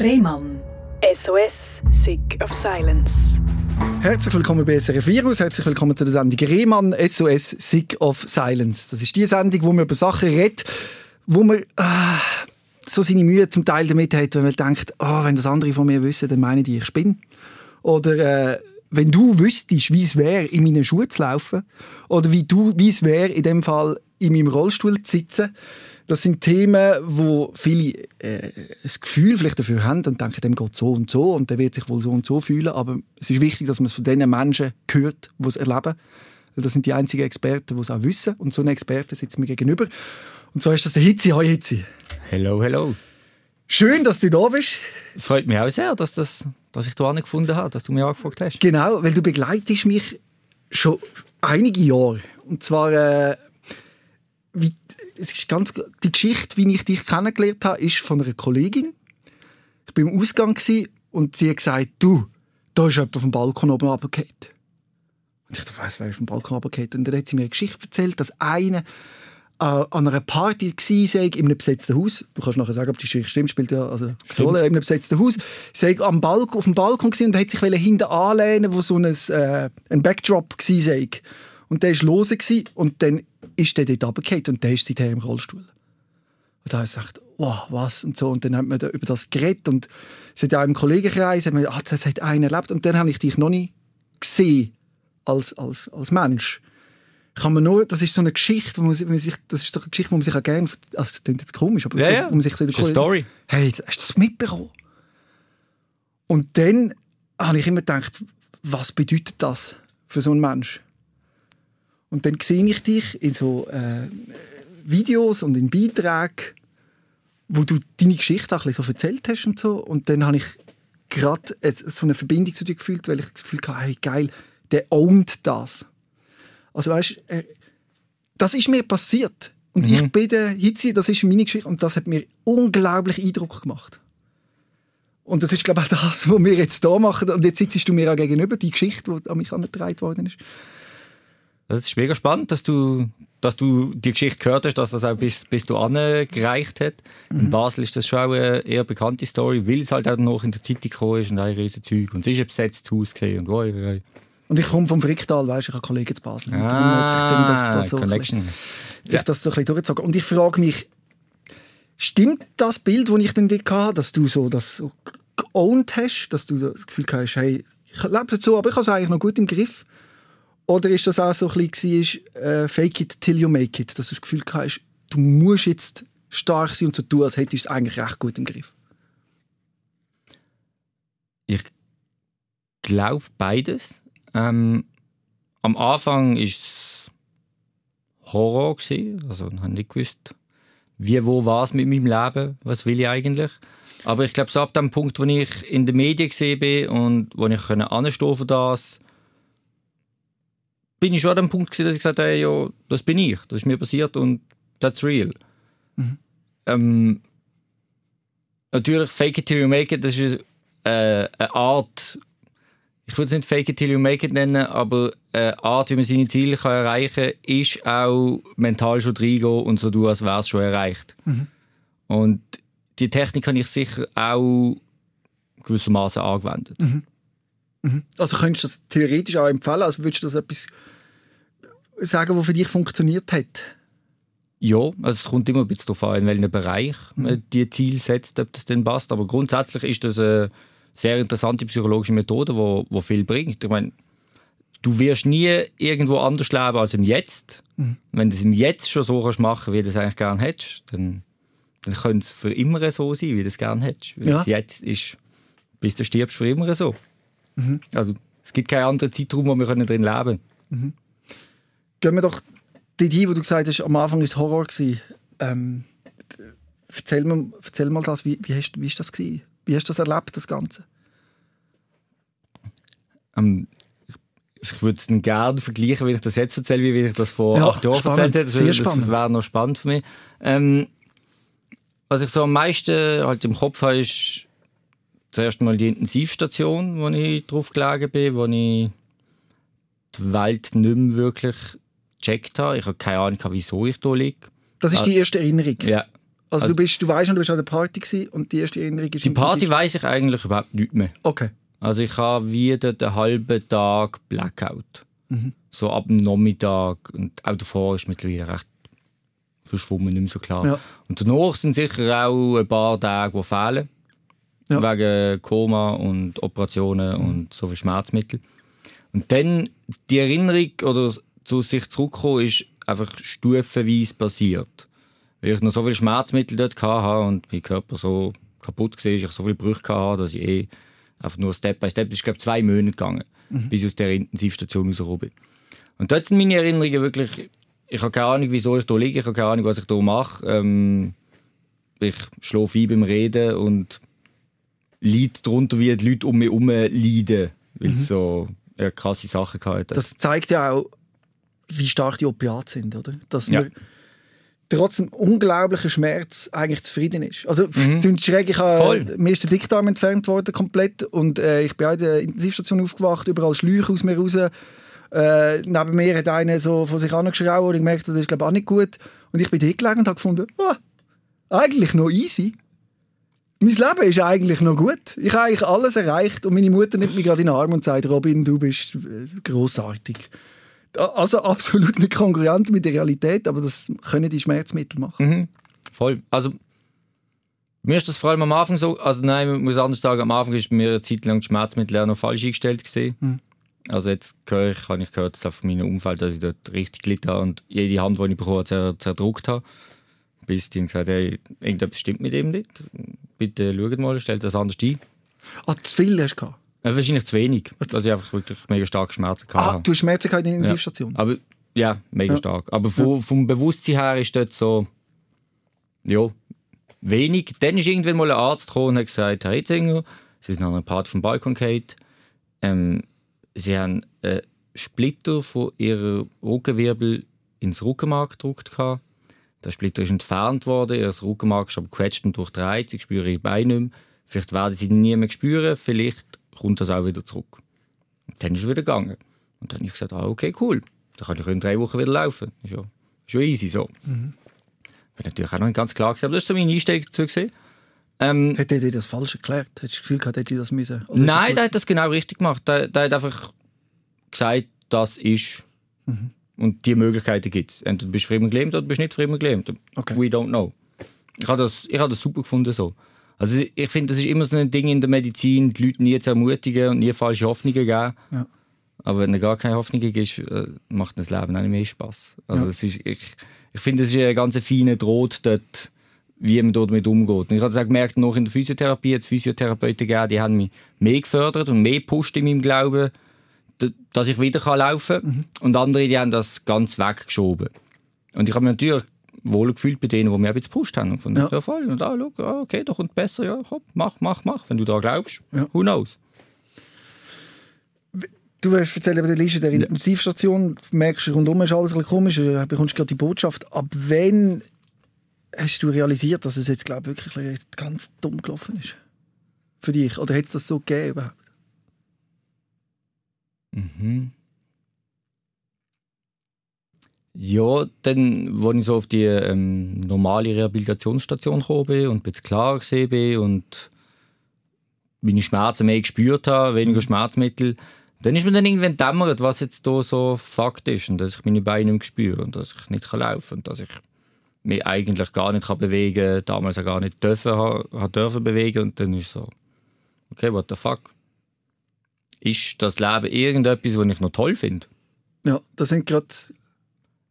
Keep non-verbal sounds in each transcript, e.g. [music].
Rehmann. SOS, Sick of Silence. Herzlich willkommen bei SRF Virus, herzlich willkommen zu der Sendung Rehmann SOS Sick of Silence. Das ist die Sendung, wo man über Sachen redet, wo man äh, so seine Mühe zum Teil damit hat, wenn man denkt, oh, wenn das andere von mir wissen, dann meinen die, ich spinne. Oder äh, wenn du wüsstest, wie es wäre, in meinen Schuhen zu laufen, oder wie, du, wie es wäre, in dem Fall in meinem Rollstuhl zu sitzen, das sind Themen, wo viele äh, ein Gefühl vielleicht dafür haben und denken, dem geht so und so und der wird sich wohl so und so fühlen. Aber es ist wichtig, dass man es von den Menschen hört, die es erleben. Das sind die einzigen Experten, die es auch wissen. Und so ein Experte sitzt mir gegenüber. Und so ist das der Hitzi. Hoi Hitzi. Hello, hello. Schön, dass du da bist. Es freut mich auch sehr, dass, das, dass ich da gefunden habe, dass du mich angefragt hast. Genau, weil du begleitest mich schon einige Jahre. Und zwar, äh, wie, es ist ganz, die Geschichte, wie ich dich kennengelernt habe, ist von einer Kollegin. Ich war im Ausgang und sie hat gesagt, du, da ist jemand vom Balkon oben runtergefallen. Und ich dachte, wer ist vom Balkon runtergefallen? Und dann hat sie mir eine Geschichte erzählt, dass einer äh, an einer Party war, in einem besetzten Haus. Du kannst nachher sagen, ob die Geschichte stimmt, spielt ja also Rolle, in einem besetzten Haus. Sei am Balkon, auf dem Balkon und hat sich hinten anlehnen, wo so ein, äh, ein Backdrop war. Und der war lose und dann ist der dort runtergefallen und der ist seither im Rollstuhl. Und da habe ich gesagt, wow, was und so. Und dann haben wir da über das geredet und es hat ja auch im Kollegenkreis, haben wir, ah, das hat einer erlebt. Und dann habe ich dich noch nicht gesehen als, als, als Mensch. Kann man nur, das ist so eine Geschichte, wo man sich, das ist doch eine Geschichte, wo man sich auch gerne, also das klingt jetzt komisch, aber ja, so, ja. wo man sich so ist eine Story. Hey, hast du das mitbekommen? Und dann habe ich immer gedacht, was bedeutet das für so einen Mensch? Und dann sehe ich dich in so äh, Videos und in Beiträgen, wo du deine Geschichte auch ein bisschen so erzählt hast und so. Und dann habe ich gerade so eine Verbindung zu dir gefühlt, weil ich das Gefühl hatte, hey, geil, der ownt das. Also weißt, äh, das ist mir passiert. Und mhm. ich bin der Hitzi, das ist meine Geschichte und das hat mir unglaublich Eindruck gemacht. Und das ist, glaube ich, auch das, was wir jetzt hier machen. Und jetzt sitzt du mir auch gegenüber, die Geschichte, die an mich angetragen worden ist. Das ist mega spannend, dass du, dass du die Geschichte gehört hast, dass das auch bis, bis du angereicht hat. Mhm. In Basel ist das schon auch eine eher bekannte Story, weil es halt auch noch in der Zeitung gekommen ist und ein riesen Zeug. Und es ist ein besetztes Haus gesehen und oi, oi. Und ich komme vom Fricktal, weißt, ich habe Kollegen zu Basel. Und ah, hat sich dann das, das so Connection. Bisschen, sich ja. das so ein bisschen durchgezogen. Und ich frage mich, stimmt das Bild, das ich dann hatte, dass du so das so geowned hast, dass du das Gefühl hast, hey, ich lebe so, aber ich habe es eigentlich noch gut im Griff? Oder ist das auch so ein bisschen äh, fake it till you make it, dass du das Gefühl hast, du musst jetzt stark sein und so tun, als hättest du es eigentlich recht gut im Griff? Ich glaube beides. Ähm, am Anfang war es Horror. Gewesen. Also ich habe nicht gewusst, wie, wo, was mit meinem Leben, was will ich eigentlich. Aber ich glaube, so ab dem Punkt, wo ich in den Medien gesehen bin und wo ich anstehen für das, bin ich schon an dem Punkt, dass ich gesagt habe, ja, das bin ich, das ist mir passiert und that's real. Mhm. Ähm, natürlich, fake it till you make it, das ist äh, eine Art, ich würde es nicht fake it till you make it nennen, aber eine Art, wie man seine Ziele kann erreichen kann, ist auch mental schon reingehen und so tun, als wäre es schon erreicht. Mhm. Und die Technik habe ich sicher auch gewissermaßen angewendet. Mhm. Mhm. Also könntest du das theoretisch auch empfehlen? Also würdest du das etwas sagen, was für dich funktioniert hat? Ja, also es kommt immer ein bisschen darauf an, in welchem Bereich man mhm. die Ziel setzt, ob das dann passt. Aber grundsätzlich ist das eine sehr interessante psychologische Methode, die wo, wo viel bringt. Ich meine, du wirst nie irgendwo anders leben als im Jetzt. Mhm. Wenn du es im Jetzt schon so kannst machen wie du es eigentlich gerne hättest, dann, dann könnte es für immer so sein, wie du es gerne hättest. Weil ja. das Jetzt ist, bis du stirbst, für immer so. Mhm. Also es gibt keinen anderen Zeitraum, wo wir drin leben können. Mhm. Gehen wir doch die, die wo du gesagt hast, am Anfang war es Horror. Ähm, erzähl, mal, erzähl mal das, wie, wie, hast, wie ist das gewesen? Wie hast du das erlebt, das Ganze? Ähm, ich würde es gerne vergleichen, wenn ich das jetzt erzähle, wie ich das vor ja, acht Jahren spannend, erzählt hätte. Das, das wäre noch spannend für mich. Ähm, was ich so am meisten halt im Kopf habe, ist zuerst mal die Intensivstation, wo ich drauf gelegen bin, wo ich die Welt nicht mehr wirklich gecheckt habe. Ich habe keine Ahnung, wieso ich hier liege. Das ist die erste Erinnerung? Ja. Also, Also- du, bist, du weißt noch, du bist an der Party gewesen und die erste Erinnerung ist Die Party weiß ich eigentlich überhaupt nicht mehr. Okay. Also ich habe wieder den halben Tag Blackout. Mhm. So ab dem Nachmittag. Und auch davor ist mittlerweile recht verschwommen, nicht mehr so klar. Ja. Und danach sind sicher auch ein paar Tage, die fehlen. Ja. Wegen Koma und Operationen und so viel Schmerzmittel. Und dann die Erinnerung oder zu sich zurückkommen ist einfach stufenweise passiert. Weil ich noch so viele Schmerzmittel dort hatte und mein Körper so kaputt war, ich so viele Brüche hatte, dass ich eh einfach nur Step by Step, das ist glaube ich zwei Monate gegangen, bis ich aus der Intensivstation rausgekommen bin. Und dort sind meine Erinnerungen wirklich, ich habe keine Ahnung, wieso ich hier liege, ich habe keine Ahnung, was ich hier mache. Ähm, ich schlafe ein beim Reden und leide darunter, wie die Leute um mich herum leiden, weil sie so ja, krasse Sachen hatten. Das zeigt ja auch, wie stark die Opiate sind, oder? Dass Ja. man trotz einem unglaublichen Schmerz eigentlich zufrieden ist. Also, es klingt schräg, ich habe, mir ist der Dickdarm entfernt worden komplett und äh, ich bin auch in der Intensivstation aufgewacht, überall Schläuche aus mir raus. Äh, neben mir hat einer so von sich angeschraubt und ich merkte, das ist glaube ich auch nicht gut. Und ich bin dort gelegen und habe gefunden, ah, eigentlich noch easy. Mein Leben ist eigentlich noch gut. Ich habe eigentlich alles erreicht und meine Mutter nimmt mich gerade in den Arm und sagt, Robin, du bist äh, großartig. Also absolut nicht kongruent mit der Realität, aber das können die Schmerzmittel machen. Mhm. Voll. Also, mir ist das vor allem am Anfang so, also nein, ich muss anders sagen, am Anfang ist mir eine Zeit lang die Schmerzmittel auch noch falsch eingestellt gewesen. Also jetzt höre ich, habe ich gehört, dass auf meinem Umfeld, dass ich dort richtig gelitten habe und jede Hand, die ich bekommen habe, zer zerdruckt habe. Bis die haben gesagt hey, irgendetwas stimmt mit ihm nicht. Bitte schaut mal, stellt das anders ein. Ah, zu viel hast du gehabt. Äh, wahrscheinlich zu wenig, dass ich einfach wirklich mega starke Schmerzen Ah, hatte. du hast Schmerzen gehabt in der Intensivstation. Aber ja, mega Ja. stark. Aber vom, vom Bewusstsein her ist dort so, ja, wenig. Dann ist irgendwann mal ein Arzt gekommen und hat gesagt, Herr Hitzinger, Sie sind an einer Part vom Balkon gefallen. Ähm, Sie haben einen Splitter von Ihrem Rückenwirbel ins Rückenmark gedrückt. gehabt. Der Splitter ist entfernt worden, Ihr Rückenmark ist aber gequetscht und durchdreht. Sie spüren Ihre Beine nicht mehr. Vielleicht werden Sie ihn nie mehr spüren, vielleicht kommt das auch wieder zurück. Und dann ist es wieder gegangen. Und dann habe ich gesagt, ah, okay, cool. Dann kann ich in drei Wochen wieder laufen. Ist ja, ist ja easy so. Bin natürlich auch noch nicht ganz klar gewesen, aber das ist so meine Einstellung dazu. Gewesen. Ähm, Hat er dir das falsch erklärt? Hättest du das Gefühl gehabt, hätte ich das müssen? Oder Nein, das der hat das genau richtig gemacht. Der, der hat einfach gesagt, das ist. Und die Möglichkeiten gibt es. Entweder bist du immer gelähmt oder bist nicht immer gelähmt. Okay. We don't know. Ich habe das, ich habe das super gefunden so. Also ich- finde, das ist immer so ein Ding in der Medizin, die Leute nie zu ermutigen und nie falsche Hoffnungen geben. Ja. Aber wenn du gar keine Hoffnung gibst, äh, macht das Leben auch nicht mehr Spaß. Also Ja. es ist, ich, ich finde, es ist ein ganz feiner Draht dort, wie man dort damit umgeht. Und ich habe es auch gemerkt, noch in der Physiotherapie, es Physiotherapeuten gegeben, die haben mich mehr gefördert und mehr gepusht in meinem Glauben, dass ich wieder kann laufen kann. Und andere, die haben das ganz weggeschoben. Und ich habe mich natürlich wohl gefühlt bei denen, die mich auch jetzt gepusht haben. Und von Ja. ja. voll, und ah, schau, ah, okay, da kommt besser, ja, hopp, mach, mach, mach. Wenn du da glaubst, Ja. who knows? Du hast erzählt über die Liste der Intensivstation, merkst du, rundum ist alles ein bisschen komisch, du bekommst gerade die Botschaft. Ab wann hast du realisiert, dass es jetzt, glaube ich, wirklich ganz dumm gelaufen ist? Für dich? Oder hätte es das so gegeben? Mhm. Ja, dann, als ich so auf die ähm, normale Rehabilitationsstation gekommen bin und bisschen klarer gesehen bin und meine Schmerzen mehr gespürt habe, weniger Schmerzmittel, dann ist mir dann irgendwann dämmert, was jetzt da so Fakt ist und dass ich meine Beine nicht spüre und dass ich nicht kann laufen und dass ich mich eigentlich gar nicht kann bewegen damals auch gar nicht dürfen, ha dürfen bewegen und dann ist so, okay, what the fuck? Ist das Leben irgendetwas, was ich noch toll finde? Ja, das sind gerade.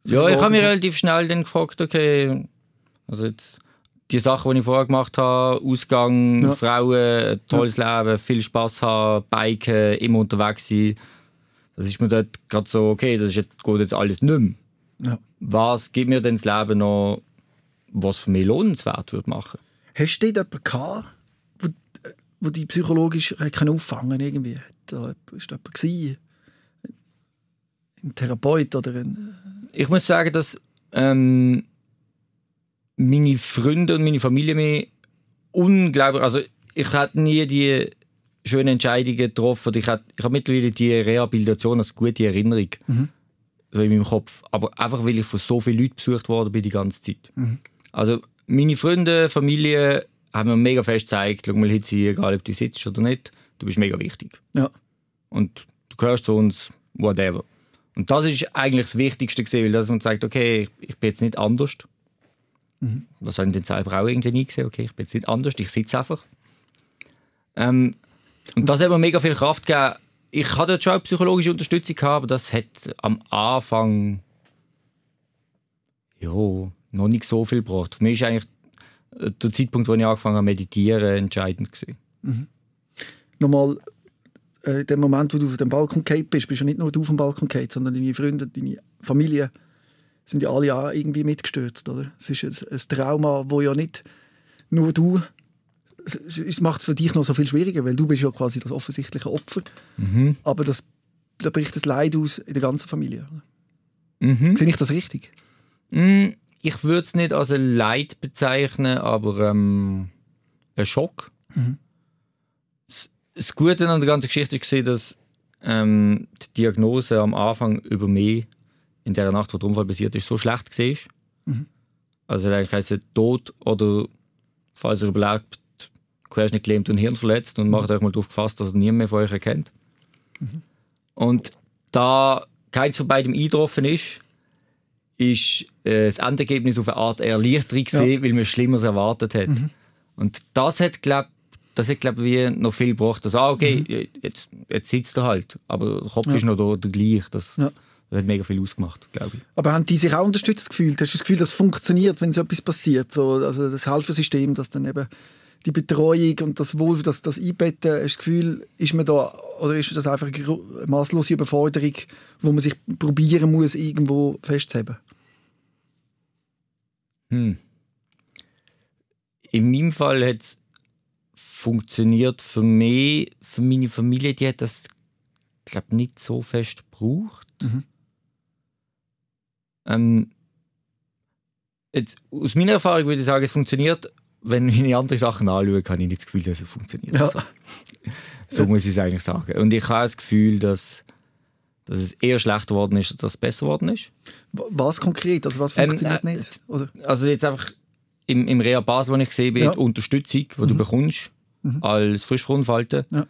so Ja, ich habe mich relativ schnell dann gefragt, okay, also jetzt die Sachen, die ich vorher gemacht habe, Ausgang, Ja. Frauen, tolles Leben, viel Spaß haben, Biken, immer unterwegs sein. Das ist mir dort gerade so, okay, das ist jetzt, geht jetzt alles nicht mehr. Ja. Was gibt mir denn das Leben noch, was für mich lohnenswert würde machen? Hast du dort jemanden gehabt, wo, wo die psychologisch auffangen irgendwie? Da jemand- Ist da jemand gewesen? Ein Therapeut oder ein... Ich muss sagen, dass ähm, meine Freunde und meine Familie mir unglaublich, also ich hatte nie die schönen Entscheidungen getroffen. Ich habe ich hab mittlerweile die Rehabilitation als gute Erinnerung so in meinem Kopf. Aber einfach, weil ich von so vielen Leuten besucht worden bin die ganze Zeit. Also meine Freunde, Familie haben mir mega fest gezeigt, schau mal Hitzi, egal ob du sitzt oder nicht, du bist mega wichtig. Ja. Und du gehörst zu uns, whatever. Und das ist eigentlich das Wichtigste gewesen, weil dass man sagt, okay, ich, ich bin jetzt nicht anders. Das haben die selber auch irgendwie nie gesehen, okay, ich bin jetzt nicht anders, ich sitze einfach. Ähm, und das hat mir mega viel Kraft gegeben. Ich hatte dort schon auch psychologische Unterstützung gehabt, aber das hat am Anfang ja, noch nicht so viel gebracht. Für mich ist eigentlich der Zeitpunkt, wo ich angefangen habe zu meditieren, entscheidend gewesen. Nochmal, äh, in dem Moment, wo du auf dem Balkon gefallen bist, bist du nicht nur du auf dem Balkon gefallen, sondern deine Freunde, deine Familie sind ja alle auch irgendwie mitgestürzt, oder? Es ist ein, ein Trauma, wo ja nicht nur du es, macht es für dich noch so viel schwieriger, weil du bist ja quasi das offensichtliche Opfer. Aber das, da bricht das Leid aus in der ganzen Familie. Mhm. Sehe ich das richtig? Mm, Ich würde es nicht als ein Leid bezeichnen, aber ähm, ein Schock. Das, das Gute an der ganzen Geschichte war, dass ähm, die Diagnose am Anfang über mich in der Nacht, wo der Unfall passiert ist, so schlecht war. Also eigentlich heisst es Tod oder falls er überlebt, Querschnitt gelähmt und Hirn verletzt und macht euch mal darauf gefasst, dass niemand mehr von euch erkennt. Und da keins von beidem eingetroffen ist, ist äh, das Endergebnis auf eine Art Erleichterung gesehen, weil man Schlimmeres erwartet hat. Und das hat, glaub, das hat, glaub, wie noch viel gebracht. Dass, ah, okay, jetzt, jetzt sitzt er halt, aber der Kopf ist noch da, der gleich. Das, Ja. das hat mega viel ausgemacht, glaube ich. Aber haben die sich auch unterstützt gefühlt? Hast du das Gefühl, das funktioniert, wenn so etwas passiert? So, also das Helfersystem, das dann eben die Betreuung und das Wohl, das, das Einbetten, hast du das Gefühl, ist man da, oder ist das einfach eine masslose Überforderung, wo man sich probieren muss, irgendwo festzuheben? Hm. In meinem Fall hat es funktioniert für mich, für meine Familie, die hat das glaube nicht so fest gebraucht. Ähm, jetzt, aus meiner Erfahrung würde ich sagen, es funktioniert, wenn ich andere Sachen anschaue, habe ich nicht das Gefühl, dass es funktioniert. Ja. So, so muss ich es eigentlich sagen. Und ich habe das Gefühl, dass, dass es eher schlechter geworden ist, als dass es besser geworden ist. Was konkret? Also was Ähm, funktioniert äh, nicht? Oder? Also jetzt einfach im, im Reha Basel, wo ich gesehen bin, Ja. die Unterstützung, die du bekommst als Frischfrundenfalte. Ja.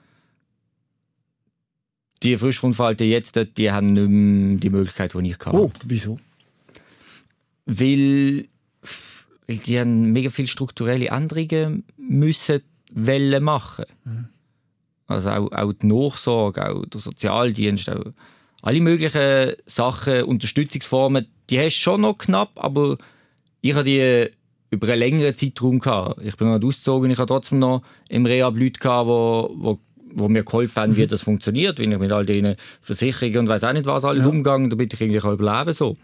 Die Frischfrundenfalte jetzt, die haben nicht mehr die Möglichkeit, die ich hatte. Oh, wieso? Weil, weil die haben mega viele strukturelle Änderungen müssen wollen machen. Also auch, auch die Nachsorge, auch der Sozialdienst, auch alle möglichen Sachen, Unterstützungsformen, die hast du schon noch knapp, aber ich habe die über einen längeren Zeitraum gehabt. Ich bin noch nicht ausgezogen, ich habe trotzdem noch im Rehab Leute gehabt, wo, wo, wo mir geholfen haben, wie das funktioniert, wie ich mit all den Versicherungen und weiß auch nicht was alles umgegangen, damit ich irgendwie kann überleben so.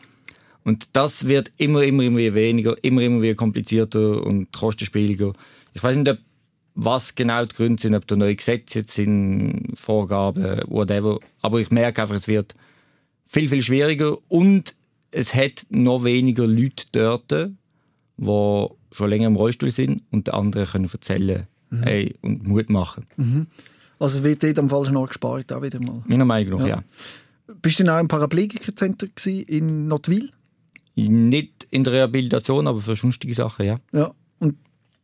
Und das wird immer, immer, immer weniger, immer, immer wieder komplizierter und kostenspieliger. Ich weiß nicht, ob, was genau die Gründe sind, ob da neue Gesetze jetzt sind, Vorgaben, whatever. Aber ich merke einfach, es wird viel, viel schwieriger und es hat noch weniger Leute dort, die schon länger im Rollstuhl sind und den anderen können erzählen hey, und Mut machen. Also es wird dort am falschen Ort gespart, auch wieder mal. Meiner Meinung nach, Ja. ja. Bist du auch im Paraplegikerzentrum in Notwil? Nicht in der Rehabilitation, aber für sonstige Sachen, ja. Ja. Und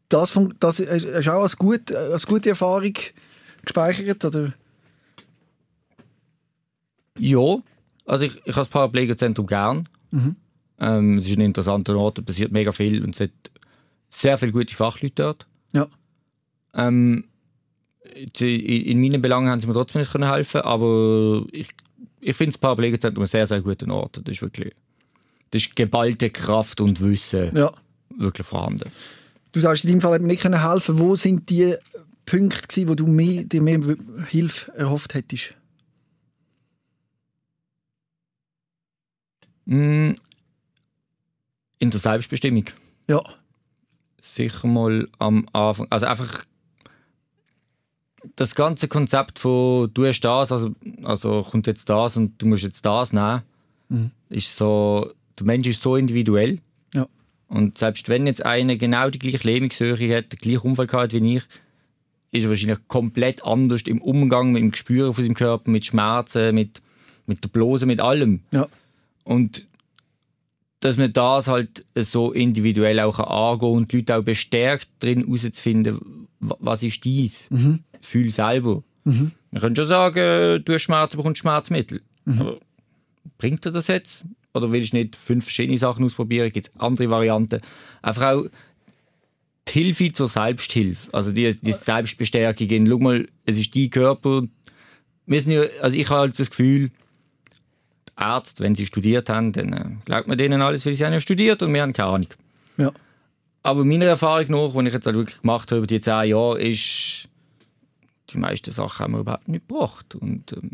das, das hast hast du auch als, gut, als gute Erfahrung gespeichert? Oder? Ja, also ich, ich habe das Paraplegikerzentrum gern. Ähm, es ist ein interessanter Ort, da passiert mega viel und es hat sehr viele gute Fachleute dort. Ja. Ähm, jetzt in, in meinen Belangen haben sie mir trotzdem nicht können helfen, aber ich, ich finde das Paraplegikerzentrum ein sehr, sehr guter Ort. Das ist wirklich das ist geballte Kraft und Wissen ja. wirklich vorhanden. Du sagst, in deinem Fall hat man nicht können helfen. Wo sind die Punkte, gewesen, wo du mehr, dir mehr Hilfe erhofft hättest? Mm, In der Selbstbestimmung. Ja. sicher mal am Anfang. Also einfach das ganze Konzept von du hast das, also, also kommt jetzt das und du musst jetzt das nehmen, ist so, der Mensch ist so individuell. Ja. Und selbst wenn jetzt einer genau die gleiche Lähmungshöhe hat, den gleichen Unfall gehabt wie ich, ist er wahrscheinlich komplett anders im Umgang mit dem Gespür von seinem Körper, mit Schmerzen, mit, mit der Blase, mit allem. Ja. Und dass man das halt so individuell auch angehen und die Leute auch bestärkt drin herauszufinden, wa- was ist dies? Mhm. Fühl selber. Man könnte schon sagen, du hast Schmerzen, bekommst Schmerzmittel. Mhm. Aber bringt dir das jetzt? Oder willst du nicht fünf verschiedene Sachen ausprobieren? Gibt es andere Varianten? Einfach auch die Hilfe zur Selbsthilfe. Also die, die Selbstbestärkung. in, Schau mal, es ist dein Körper. Wir sind ja, also ich habe halt das Gefühl, Ärzte, wenn sie studiert haben, dann äh, glaubt man denen alles, weil sie haben ja studiert und wir haben keine Ahnung. Ja. Aber meiner Erfahrung nach, die ich jetzt halt wirklich gemacht habe über die zehn Jahre, ist, die meisten Sachen haben wir überhaupt nicht gebracht. Und ähm,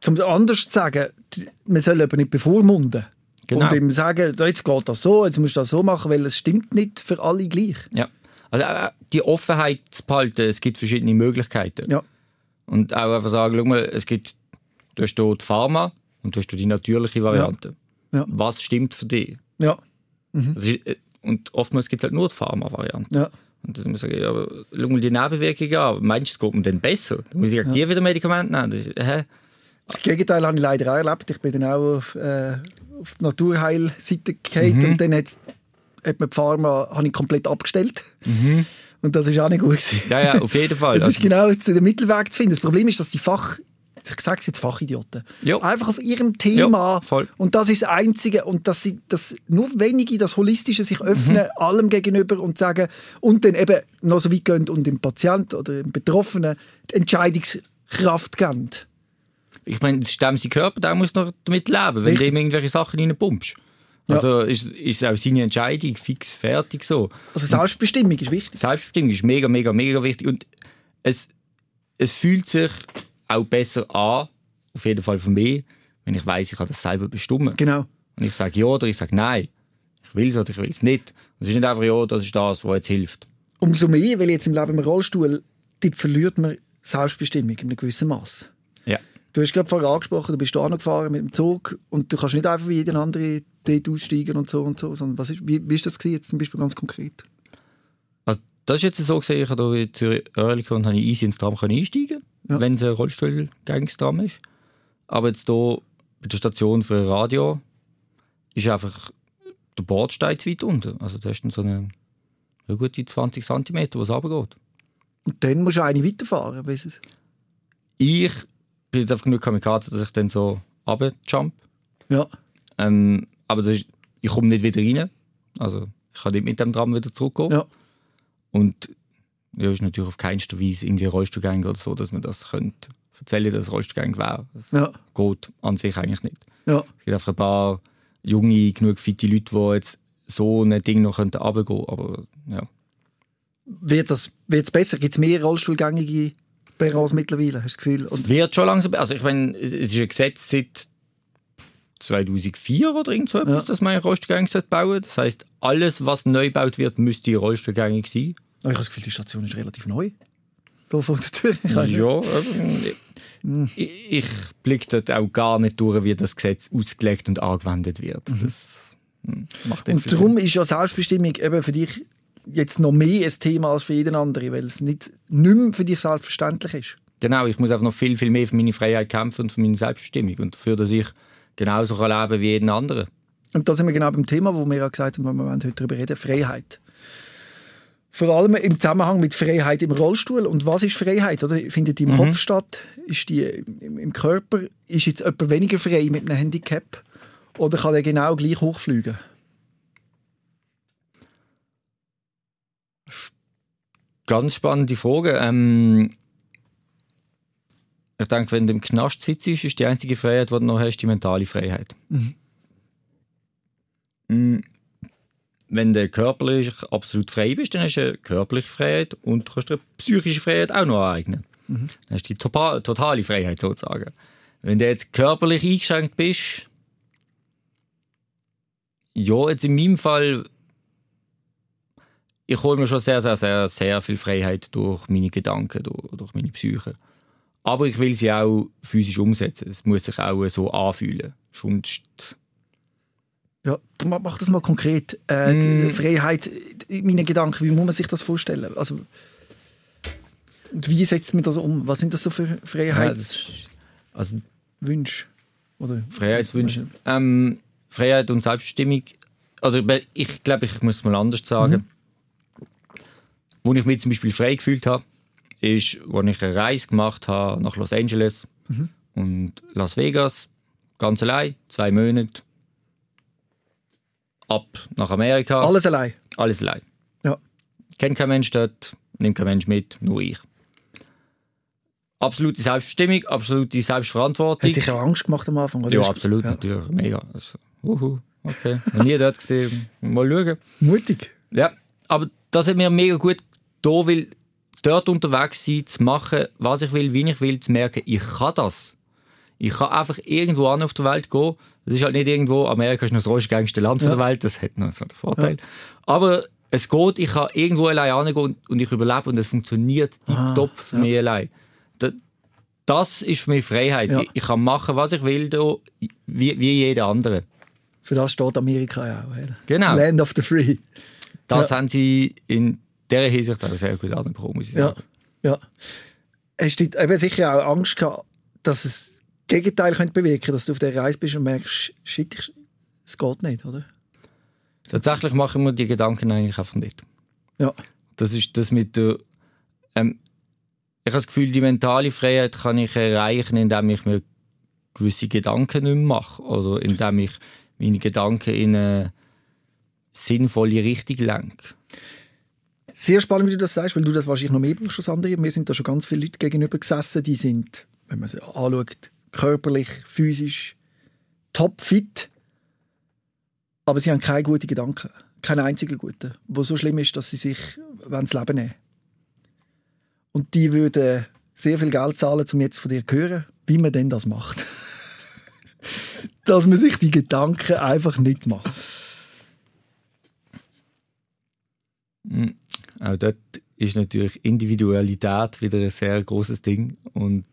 Zum anders zu sagen, man soll aber nicht bevormunden. Genau. Und ihm sagen, «Da, jetzt geht das so, jetzt musst du das so machen, weil es stimmt nicht für alle gleich. ja. Also äh, die Offenheit zu behalten, es gibt verschiedene Möglichkeiten. Ja. Und auch einfach sagen, schau mal, es gibt, du hast hier die Pharma und du hast hier die natürliche Variante. Ja. Was stimmt für dich? Ja. Das ist, äh, und oftmals gibt es halt nur die Pharma-Variante. Ja. Und dann muss ich sagen, ja, schau mal die Nebenwirkungen an. Meinst du, es geht mir dann besser? Dann muss ich ja. die wieder Medikamente nehmen. Das ist, hä? Das Gegenteil habe ich leider auch erlebt. Ich bin dann auch auf, äh, auf die Naturheilseite gefallen Mhm. und dann hat's, hat mir die Pharma habe ich komplett abgestellt. Und das ist auch nicht gut gewesen. Mhm. Ja, ja, auf jeden Fall. [laughs] Es ist Also, genau den Mittelweg zu finden. Das Problem ist, dass die Fach, ich sage es jetzt Fachidioten, Ja. einfach auf ihrem Thema Ja, voll. und das ist das Einzige und dass, sie, dass nur wenige das Holistische sich öffnen, Mhm. allem gegenüber und sagen und dann eben noch so weit gehen und dem Patienten oder dem Betroffenen die Entscheidungskraft geben. ich meine, das stemmt sein Körper, der muss noch damit leben, wenn Richtig. du ihm irgendwelche Sachen reinpumpst. Ja. Also ist, ist auch seine Entscheidung fix fertig so. Also Selbstbestimmung ist wichtig. Selbstbestimmung ist mega, mega, mega wichtig. Und es, es fühlt sich auch besser an, auf jeden Fall für mich, wenn ich weiß, ich kann das selber bestimmen. Genau. Und ich sage ja oder ich sage nein. Ich will es oder ich will es nicht. Es ist nicht einfach ja, das ist das, was jetzt hilft. Umso mehr, weil jetzt im Leben im Rollstuhl, dort verliert man Selbstbestimmung in einem gewissen Maß. Ja. Du hast gerade vorher angesprochen, du bist da gefahren mit dem Zug und du kannst nicht einfach wie jeder andere dort aussteigen und so und so. Sondern was ist, wie, wie ist das gewesen, jetzt zum Beispiel ganz konkret? Also, das ist jetzt so gesehen, ich habe hier in Zürich Oerlikon und habe easy ins Tram können einsteigen Ja. wenn es ein rollstuhlgängiges Tram ist. Aber jetzt hier bei der Station für Radio ist einfach der Bordstein zu weit unten. Also da ist dann so eine, eine gute 20 cm, wo es runtergeht. Und dann musst du eine weiterfahren. Bis es Ich bin jetzt einfach genug Kamikaze, dass ich dann so runterjump. ja. Ähm, aber das ist, ich komme nicht wieder rein. Also ich kann nicht mit dem Tram wieder zurückkommen. Ja. Und ja, ist natürlich auf keinster Weise irgendwie Rollstuhlgänger oder so, dass man das könnte erzählen, dass es Rollstuhlgänger wäre. Das Ja. geht an sich eigentlich nicht. Ja. Es gibt einfach ein paar junge, genug fitte Leute, die jetzt so ein Ding noch runtergehen könnten. Aber ja. Wird es besser? Gibt es mehr Rollstuhlgängige Büros mittlerweile? Hast du das Gefühl? Es Und, wird schon langsam. Also ich meine, es ist ein Gesetz seit 2004 oder irgend so etwas, Ja. dass man Rollstuhlgänge bauen sollte. Das heisst, alles, was neu gebaut wird, müsste rollstuhlgängig sein. Ich habe das Gefühl, die Station ist relativ neu. Da vor der Tür. Ja, also, ich, ich blicke dort auch gar nicht durch, wie das Gesetz ausgelegt und angewendet wird. Das hm, macht Und viel Sinn. darum ist ja Selbstbestimmung eben für dich jetzt noch mehr ein Thema als für jeden anderen, weil es nicht, nicht mehr für dich selbstverständlich ist. Genau, ich muss einfach noch viel, viel mehr für meine Freiheit kämpfen und für meine Selbstbestimmung und dafür, dass ich genauso kann leben wie jeden anderen. Und da sind wir genau beim Thema, wo wir ja gesagt haben, wir wollen heute darüber reden, Freiheit. Vor allem im Zusammenhang mit Freiheit im Rollstuhl. Und was ist Freiheit? Oder? Findet die im Kopf statt? Ist die im, im Körper? Ist jetzt jemand weniger frei mit einem Handicap? Oder kann er genau gleich hochfliegen? Ganz spannende Frage. Ähm, ich denke, wenn du im Knast sitzt, ist die einzige Freiheit, die du noch hast, die mentale Freiheit. Mm, Wenn du körperlich absolut frei bist, dann hast du eine körperliche Freiheit und du kannst dir eine psychische Freiheit auch noch aneignen. Dann hast du die totale Freiheit sozusagen. Wenn du jetzt körperlich eingeschränkt bist, ja, jetzt in meinem Fall ich hole mir schon sehr, sehr, sehr, sehr viel Freiheit durch meine Gedanken, durch, durch meine Psyche. Aber ich will sie auch physisch umsetzen. Es muss sich auch so anfühlen. Sonst. Ja, ma- mach das mal konkret. Äh, Mm. Freiheit, in meinen Gedanken, wie muss man sich das vorstellen? Also, und wie setzt man das um? Was sind das so für Ja, Freiheitswünsche? ist, also Oder Freiheitswünsche. Ähm, Freiheit und Selbstbestimmung also ich glaube, ich muss es mal anders sagen. Wo ich mich zum Beispiel frei gefühlt habe, ist, als ich eine Reise gemacht habe nach Los Angeles und Las Vegas, ganz allein, zwei Monate, ab nach Amerika. Alles allein. Alles allein. Ja. Kennt kein Mensch dort, nimmt kein Mensch mit, nur ich. Absolute Selbstbestimmung, absolute Selbstverantwortung. Hat sich auch Angst gemacht am Anfang? oder? ja, absolut, Ja. natürlich. Mega. Also, uhu, okay. Noch nie dort gesehen. Mal schauen. Mutig. Ja, aber das hat mir mega gut da, weil dort unterwegs sein, zu machen, was ich will, wie ich will, zu merken, ich kann das. Ich kann einfach irgendwo an auf der Welt gehen. Das ist halt nicht irgendwo, Amerika ist noch das ruhigste Land Ja. der Welt, das hat noch so einen Vorteil. Aber es geht, ich kann irgendwo allein hingehen und- und ich überlebe und es funktioniert Ah, top für ja. mich allein. Da- Das ist für mich Freiheit. Ja. Ich, ich kann machen, was ich will, da, wie, wie jeder andere. Für das steht Amerika ja auch. oder? Genau. Land of the Free. Das Ja. haben sie in dieser Hinsicht auch sehr gut angebracht, muss ich Ja. sagen. ja. Hast du eben sicher auch Angst gehabt, dass es Gegenteil könnte bewirken dass du auf der Reise bist und merkst, shit, es geht nicht, oder? Tatsächlich mache ich mir die Gedanken eigentlich einfach nicht. Ja. Das ist das mit der. Ähm, ich habe das Gefühl, die mentale Freiheit kann ich erreichen, indem ich mir gewisse Gedanken nicht mehr mache. Oder indem ich meine Gedanken in eine sinnvolle Richtung lenke. Sehr spannend, wie du das sagst, weil du das wahrscheinlich noch mehr brauchst als andere. Mir sind da schon ganz viele Leute gegenüber gesessen, die sind, wenn man sie anschaut, körperlich, physisch topfit, aber sie haben keine guten Gedanken. Keinen einzigen guten. Wo so schlimm ist, dass sie sich das Leben nehmen Und die würden sehr viel Geld zahlen, um jetzt von dir zu hören, wie man denn das macht. [laughs] dass man sich die Gedanken einfach nicht macht. Auch dort ist natürlich Individualität wieder ein sehr großes Ding. Und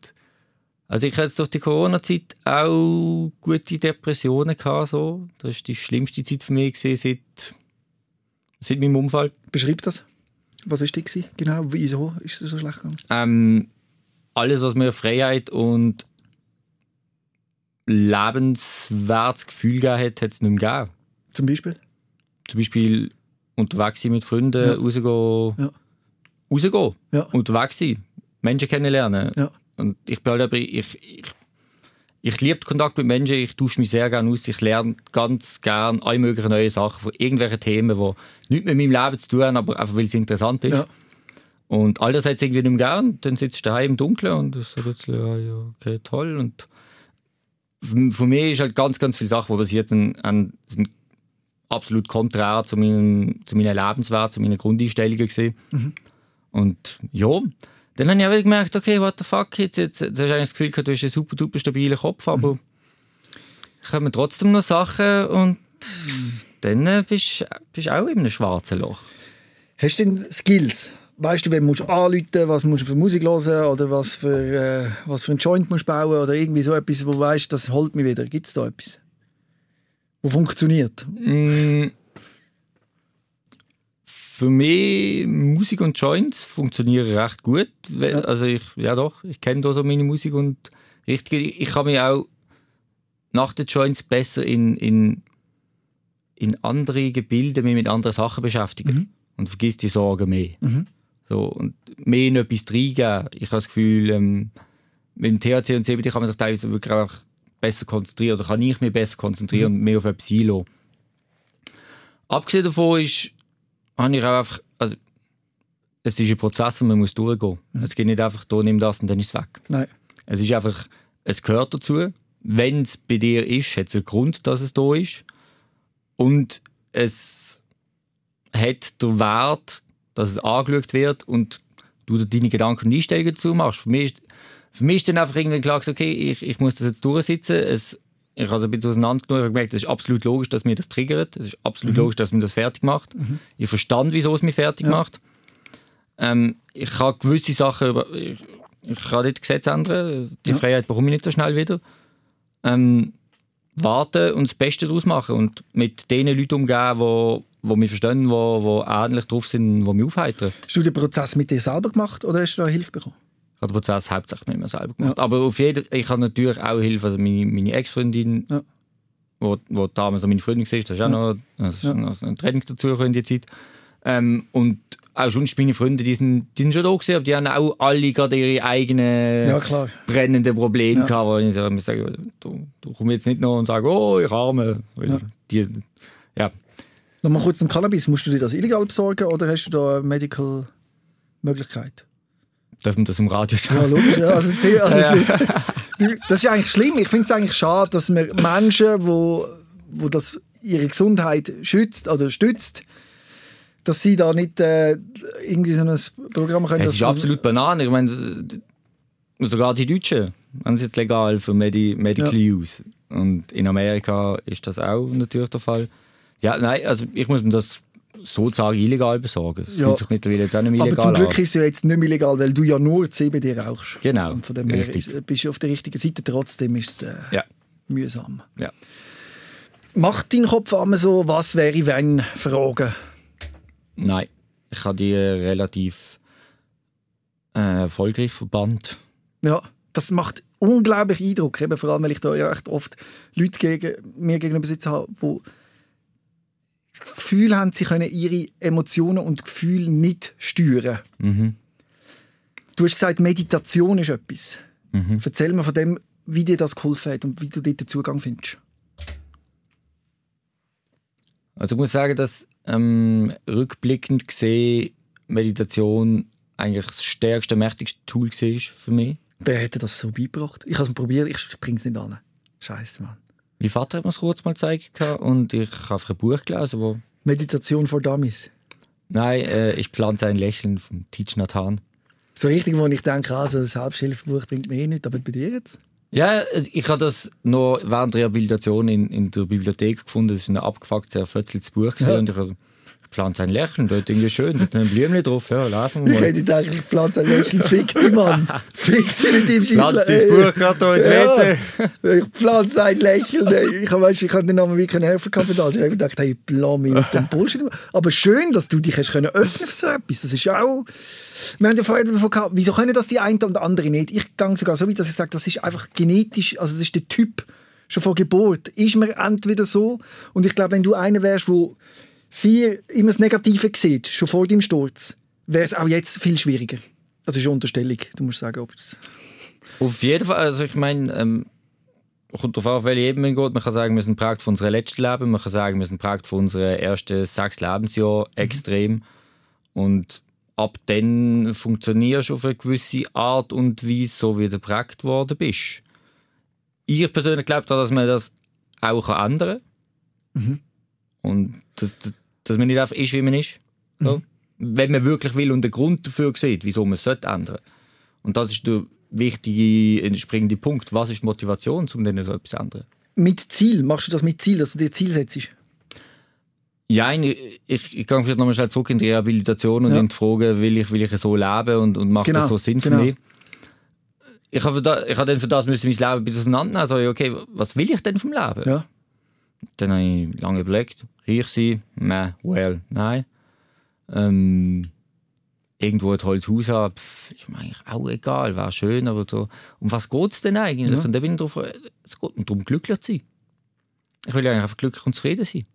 also ich hatte durch die Corona-Zeit auch gute Depressionen gehabt, so. Das ist die schlimmste Zeit für mich gewesen seit, seit meinem Unfall. Beschreib das. Was ist die gewesen? Genau, wieso ist es so schlecht gegangen? Ähm, alles, was mir Freiheit und lebenswertes Gefühl gegeben hat, hat es nicht mehr gegeben. Zum Beispiel? Zum Beispiel unterwegs sein mit Freunden, Ja. rausgehen, Ja. rausgehen, Ja. unterwegs sein, Menschen kennenlernen. Ja. Und ich bin halt aber, ich, ich, ich liebe Kontakt mit Menschen, ich tausche mich sehr gerne aus, ich lerne ganz gerne alle möglichen neue Sachen von irgendwelchen Themen, die nichts mit meinem Leben zu tun haben, aber einfach weil es interessant ist. Ja. Und all das hat es irgendwie nicht mehr gern. Dann sitzt du daheim im Dunkeln und ist so ein bisschen, ja, ja, okay, toll. Und für mich ist halt ganz, ganz viele Sachen, die passiert sind, an- sind absolut konträr zu meinem, zu meinen Lebenswert, zu meinen Grundeinstellungen gesehen. Und ja, dann habe ich auch gemerkt, okay, what the fuck, jetzt, jetzt, jetzt hast du eigentlich das Gefühl, gehabt, du hast einen super, super stabilen Kopf, aber kommen trotzdem noch Sachen und dann äh, bist bist du auch in einem schwarzen Loch. Hast du denn Skills? Weißt du, wen musst du anrufen, was musst du für Musik hören oder was für, äh, was für einen Joint musst du bauen oder irgendwie so etwas, wo du weißt, das holt mich wieder. Gibt es da etwas? Wo funktioniert? Mm, Für mich Musik und Joints funktionieren recht gut. Also ich, ja doch, ich kenne da so meine Musik und richtig, ich kann mich auch nach den Joints besser in, in, in andere Gebilde, mich mit anderen Sachen beschäftigen und vergiss die Sorgen mehr. Mhm. So, und mehr in etwas reingeben. Ich habe das Gefühl, ähm, mit dem THC und CBD kann man sich teilweise wirklich auch besser konzentrieren oder kann ich mich besser konzentrieren und mehr auf etwas einlassen. Abgesehen davon ist, habe ich auch einfach, also, es ist ein Prozess und man muss durchgehen. Es geht nicht einfach, da nimm das und dann ist es weg. Nein. Es ist einfach, es gehört dazu. Wenn es bei dir ist, hat es einen Grund, dass es da ist. Und es hat den Wert, dass es angeschaut wird und du deine Gedanken und Einstellungen dazu machst. Für mich ist, für mich ist dann einfach irgendwie klar, okay, ich, ich muss das jetzt durchsitzen. Es, ich habe es ein bisschen auseinandergenommen und gemerkt, es ist absolut logisch, dass mir das triggert. Es ist absolut logisch, dass mir das fertig macht. Ich verstand, wieso es mich fertig Ja. macht. Ähm, ich kann gewisse Sachen, über, ich, ich kann nicht Gesetz ändern. Die Ja. Freiheit bekomme ich nicht so schnell wieder. Ähm, warten und das Beste daraus machen und mit den Leuten umgehen, die, die mich verstehen, die, die ähnlich drauf sind, die mich aufheitern. Hast du den Prozess mit dir selber gemacht oder hast du da Hilfe bekommen? Ich habe den Prozess hauptsächlich mit mir selber gemacht. Aber auf jeden ich habe natürlich auch Hilfe. Also meine, meine Ex-Freundin Ja. wo, wo damals meine Freundin war, das ist auch noch, das ist Ja. noch ein Training dazu in der Zeit. Ähm, und auch sonst meine Freunde, die sind, die sind schon da gewesen, aber die haben auch alle gerade ihre eigenen Ja, klar. brennenden Probleme Ja. gehabt, wo ich so sage, du, du kommst jetzt nicht noch und sagst, oh, ich arme. Ja. Die, ja. Nochmal kurz zum Cannabis. Musst du dir das illegal besorgen oder hast du da eine Medical Möglichkeit? Darf man das im Radio Ja, sagen? logisch. Ja. Also, die- also Ja. du, das ist eigentlich schlimm. Ich finde es eigentlich schade, dass man Menschen, wo, wo das ihre Gesundheit schützt oder stützt, dass sie da nicht äh, irgendwie so ein Programm können. Es ist absolut Banane. Ich meine, sogar die Deutschen haben es jetzt legal für Medi Medical Use. Und in Amerika ist das auch natürlich der Fall. Ja, nein, also ich muss mir das sozusagen illegal besorgen. Das Ja. fühlt sich mittlerweile jetzt auch nicht mehr Aber illegal zum Glück an. ist es ja jetzt nicht mehr legal, weil du ja nur CBD rauchst. Genau, Und von dem her richtig. ist, bist du auf der richtigen Seite. Trotzdem ist es äh, Ja, mühsam. ja. Macht dein Kopf einmal so, was wäre, wenn Fragen? Nein, ich habe die äh, relativ äh, erfolgreich verbannt. Ja, das macht unglaublich Eindruck, eben vor allem, weil ich da ja echt oft Leute gegen, mir gegenüber sitzen habe, die das Gefühl haben, sie können ihre Emotionen und Gefühle nicht steuern. Mhm. Du hast gesagt, Meditation ist etwas. Mhm. Erzähl mir von dem, wie dir das geholfen hat und wie du dort den Zugang findest. Also ich muss sagen, dass ähm, rückblickend gesehen Meditation eigentlich das stärkste, mächtigste Tool war für mich. Wer hätte das so beigebracht? Ich habe es probiert, ich bringe es nicht an. Scheiße, Mann. Mein Vater hat mir es kurz mal gezeigt und ich habe ein Buch gelesen, wo Meditation for Dummies. Nein, äh, ich pflanze ein Lächeln von Teach Nathan. So richtig, wo ich denke, also ein Selbsthilfebuch bringt mir eh nichts, aber bei dir jetzt? Ja, ich habe das noch während der Rehabilitation in, in der Bibliothek gefunden. Das ist ein abgefucktes, zerfötzeltes Buch. Ja. Und ich habe pflanze ein Lächeln, dort irgendwie schön, da ist ein Blümchen drauf. Ja, lesen wir Ich mal. hätte gedacht, ich pflanze ein Lächeln, fick dich, Mann. Fick dich mit dem Pflanzt Scheissle. dein Buch gerade ins WC. Ich pflanze ein Lächeln. Ey. Ich weiss, ich kann den Namen wirklich helfen können für das. Ich habe gedacht, hey, Blami mit dem Bullshit. Aber schön, dass du dich hast können öffnen für so etwas. Das ist ja auch... Wir haben ja vorher davon gehabt, wieso können das die einen und andere nicht? Ich gehe sogar so weit, dass ich sage, das ist einfach genetisch, also das ist der Typ schon von Geburt. Ist man entweder so und ich glaube, wenn du einer wärst, wo sehr immer das Negative sieht, schon vor dem Sturz, wäre es auch jetzt viel schwieriger. Also ist eine Unterstellung. Du musst sagen, ob es... Auf jeden Fall, also ich meine, ähm, kommt darauf an, auf welche Ebene man geht. Man kann sagen, wir sind prägt von unserem letzten Leben, man kann sagen, wir sind prägt von unseren ersten sechs Lebensjahren extrem. Und ab dann funktionierst du auf eine gewisse Art und Weise, so wie du prägt worden bist. Ich persönlich glaube dass man das auch ändern kann. Und dass, dass, dass man nicht einfach ist, wie man ist. So. Wenn man wirklich will und einen Grund dafür sieht, wieso man es sollte ändern Und das ist der wichtige, entspringende Punkt. Was ist die Motivation, um dann so etwas zu ändern? Mit Ziel, machst du das mit Ziel, dass du dir Ziel setzt? Ja, ich, ich, ich gehe vielleicht nochmal schnell zurück in die Rehabilitation und Ja. in die Frage, will ich, will ich so leben und, und macht Genau, das so Sinn genau. für mich? Ich habe, da, ich habe dann für das müssen mein Leben ein bisschen auseinandernehmen. Also, okay, was will ich denn vom Leben? Ja. Dann habe ich lange überlegt, reich sein, meh, well, nein. Ähm, irgendwo ein tolles Haus haben, pff, ist mir eigentlich auch egal, wäre schön, aber so. Um was geht es denn eigentlich? Ja. Und dann bin ich drauf, es geht darum, glücklich zu sein. Ich will ja eigentlich einfach glücklich und zufrieden sein.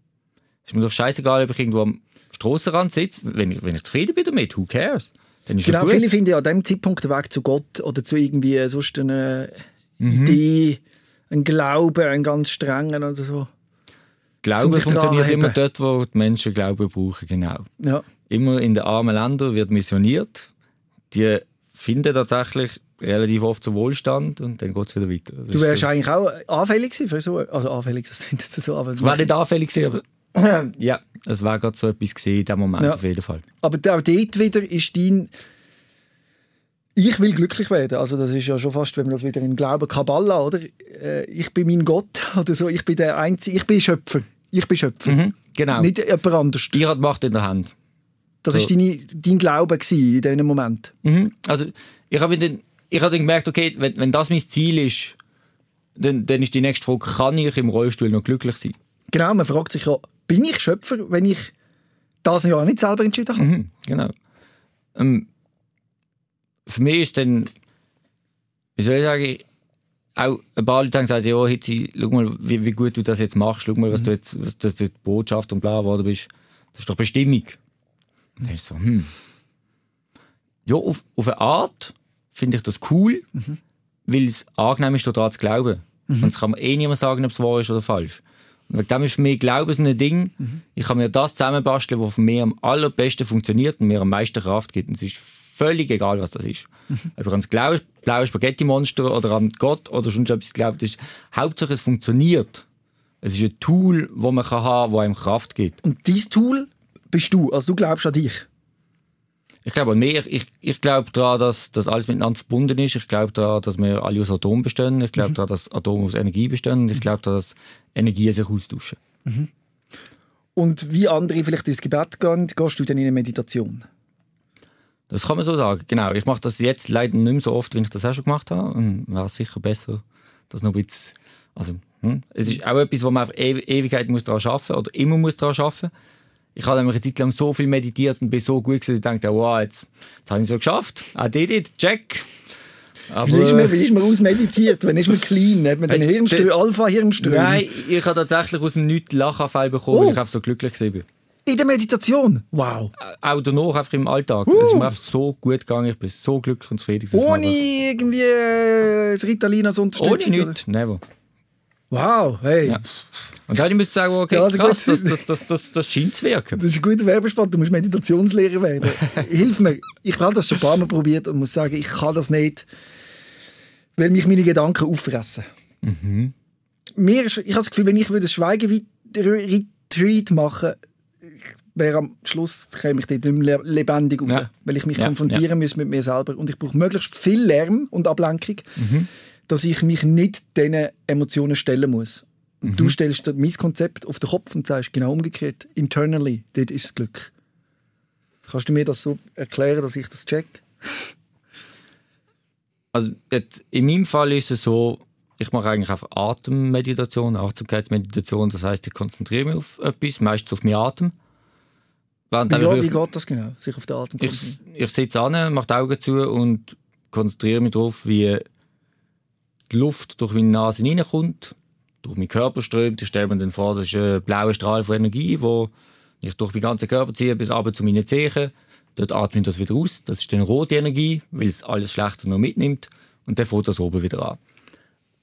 Ist mir doch scheißegal, ob ich irgendwo am Strassenrand sitze. Wenn ich, wenn ich zufrieden bin damit, who cares? Dann ist Genau, viele finden ja an dem Zeitpunkt den Weg zu Gott oder zu irgendwie sonst einer Mhm. Idee, ein Glaube, einen ganz strengen oder so. Glaube funktioniert immer dort, wo die Menschen Glauben brauchen, genau. Ja. immer in den armen Ländern wird missioniert. Die finden tatsächlich relativ oft zum Wohlstand und dann geht es wieder weiter. Das Du wärst so. eigentlich auch anfällig für so, also anfällig, das klingt jetzt so, aber, Ich war nicht anfällig, gewesen, aber [coughs] ja, es war gerade so etwas gesehen in dem Moment Ja. auf jeden Fall. aber auch dort wieder ist dein ich will glücklich werden. Also das ist ja schon fast, wenn man das wieder in Glauben Kabbala, oder? Äh, Ich bin mein Gott [laughs] oder so. Ich bin der Einzige. Ich bin Schöpfer. Ich bin Schöpfer. Mhm, genau. Nicht jemand anders. Ihr hat Macht in der Hand. Das So. ist deine, dein Glaube in diesem Moment. Mhm. Also ich habe dann, ich habe dann gemerkt, okay, wenn, wenn das mein Ziel ist, dann, dann ist die nächste Frage, kann ich im Rollstuhl noch glücklich sein? Genau, man fragt sich ja, bin ich Schöpfer, wenn ich das ja nicht selber entschieden habe? Mhm, genau. Ähm, für mich ist dann, wie soll ich sagen, auch ein paar Leute haben gesagt, ja, Hitzi, schau mal, wie, wie gut du das jetzt machst, schau mal, was du jetzt, was du jetzt Botschaft und bla geworden bist. Das ist doch Bestimmung. Und dann ist so, hm. Ja, auf, auf eine Art finde ich das cool, weil es angenehm ist, daran zu glauben. Und es kann mir eh niemand sagen, ob es wahr ist oder falsch. Und wegen dem ist für mich Glauben so ein Ding. Ich kann mir das zusammenbasteln, was für mich am allerbesten funktioniert und mir am meisten Kraft gibt. Und es ist völlig egal, was das ist. Ob ich ans blaue, blaue Spaghetti-Monster oder an Gott oder schon etwas glaubt, ist Hauptsache es funktioniert. Es ist ein Tool, das man kann haben kann, das einem Kraft gibt. Und dieses Tool bist du, also du glaubst an dich. Ich glaube an mich. Ich, ich glaube daran, dass, dass alles miteinander verbunden ist. Ich glaube daran, dass wir alle aus Atomen bestehen. Ich glaube daran, dass Atome aus Energie bestehen. Und ich glaube daran, dass Energien sich austauschen. Und wie andere vielleicht ins Gebet gehen, gehst du dann in eine Meditation. Das kann man so sagen. Genau. Ich mache das jetzt leider nicht mehr so oft, wie ich das auch schon gemacht habe. Und wäre sicher besser, das noch ein bisschen. Also, hm? Es ist auch etwas, wo man auf Ew Ewigkeit muss daran arbeiten oder immer muss daran arbeiten. Ich habe nämlich eine Zeit lang so viel meditiert und bin so gut gewesen, dass ich dachte, wow, jetzt, jetzt habe ich es so geschafft. I did it, check. Aber, Wie ist man, wie ist man ausmeditiert? Wenn ist man clean? Hat man den Äh, Hirnströ der- Alpha-Hirnström? Nein, ich habe tatsächlich aus dem Nichts Lachanfall bekommen, Oh. weil ich einfach so glücklich war. In der Meditation? Wow. Auch danach, einfach im Alltag. Es ist mir einfach so gut gegangen, ich bin so glücklich und zufrieden. Ohne irgendwie äh, das Ritalin als Ohne Unterstützung? oder? nichts, never. Wow, hey. Ja. Und dann muss ich sagen, okay, Ja, also krass, das, das, das, das, scheint zu wirken. Das ist ein guter Werbespot, du musst Meditationslehrer werden. [laughs] Hilf mir. Ich habe das schon ein paar Mal probiert und muss sagen, ich kann das nicht, weil mich meine Gedanken auffressen. Mhm. Mir ich habe das Gefühl, wenn ich würde ein Schweigen-Retreat machen wäre am Schluss käme ich dort nicht mehr le- lebendig raus, Ja. weil ich mich Ja, konfrontieren ja. muss mit mir selber. Und ich brauche möglichst viel Lärm und Ablenkung, Mhm. dass ich mich nicht diesen Emotionen stellen muss. Mhm. du stellst mein Konzept auf den Kopf und sagst genau umgekehrt, internally, dort ist das Glück. Kannst du mir das so erklären, dass ich das check? Also jetzt, in meinem Fall ist es so, ich mache eigentlich einfach Atemmeditation, Achtsamkeitsmeditation. Das heißt, ich konzentriere mich auf etwas, meistens auf meinen Atem. Wie, wie geht das genau, sich auf den Atem ich, ich sitze an, mache die Augen zu und konzentriere mich darauf, wie die Luft durch meine Nase reinkommt, durch meinen Körper strömt. Ich stelle mir dann vor, das ist ein blauer Strahl von Energie, wo ich durch meinen ganzen Körper ziehe bis runter zu meinen Zehen. Dort atme ich das wieder aus. Das ist dann rote Energie, weil es alles Schlechte noch mitnimmt. Und dann fängt das oben wieder